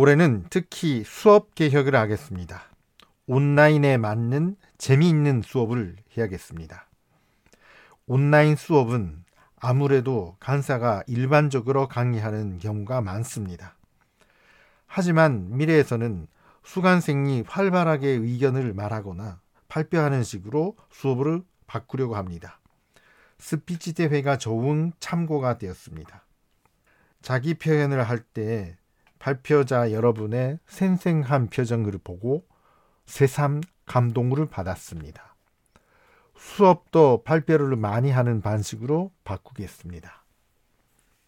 올해는 특히 수업 개혁을 하겠습니다. 온라인에 맞는 재미있는 수업을 해야겠습니다. 온라인 수업은 아무래도 간사가 일반적으로 강의하는 경우가 많습니다. 하지만 미래에서는 수강생이 활발하게 의견을 말하거나 발표하는 식으로 수업을 바꾸려고 합니다. 스피치 대회가 좋은 참고가 되었습니다. 자기 표현을 할 때 발표자 여러분의 생생한 표정을 보고 새삼 감동을 받았습니다. 수업도 발표를 많이 하는 방식으로 바꾸겠습니다.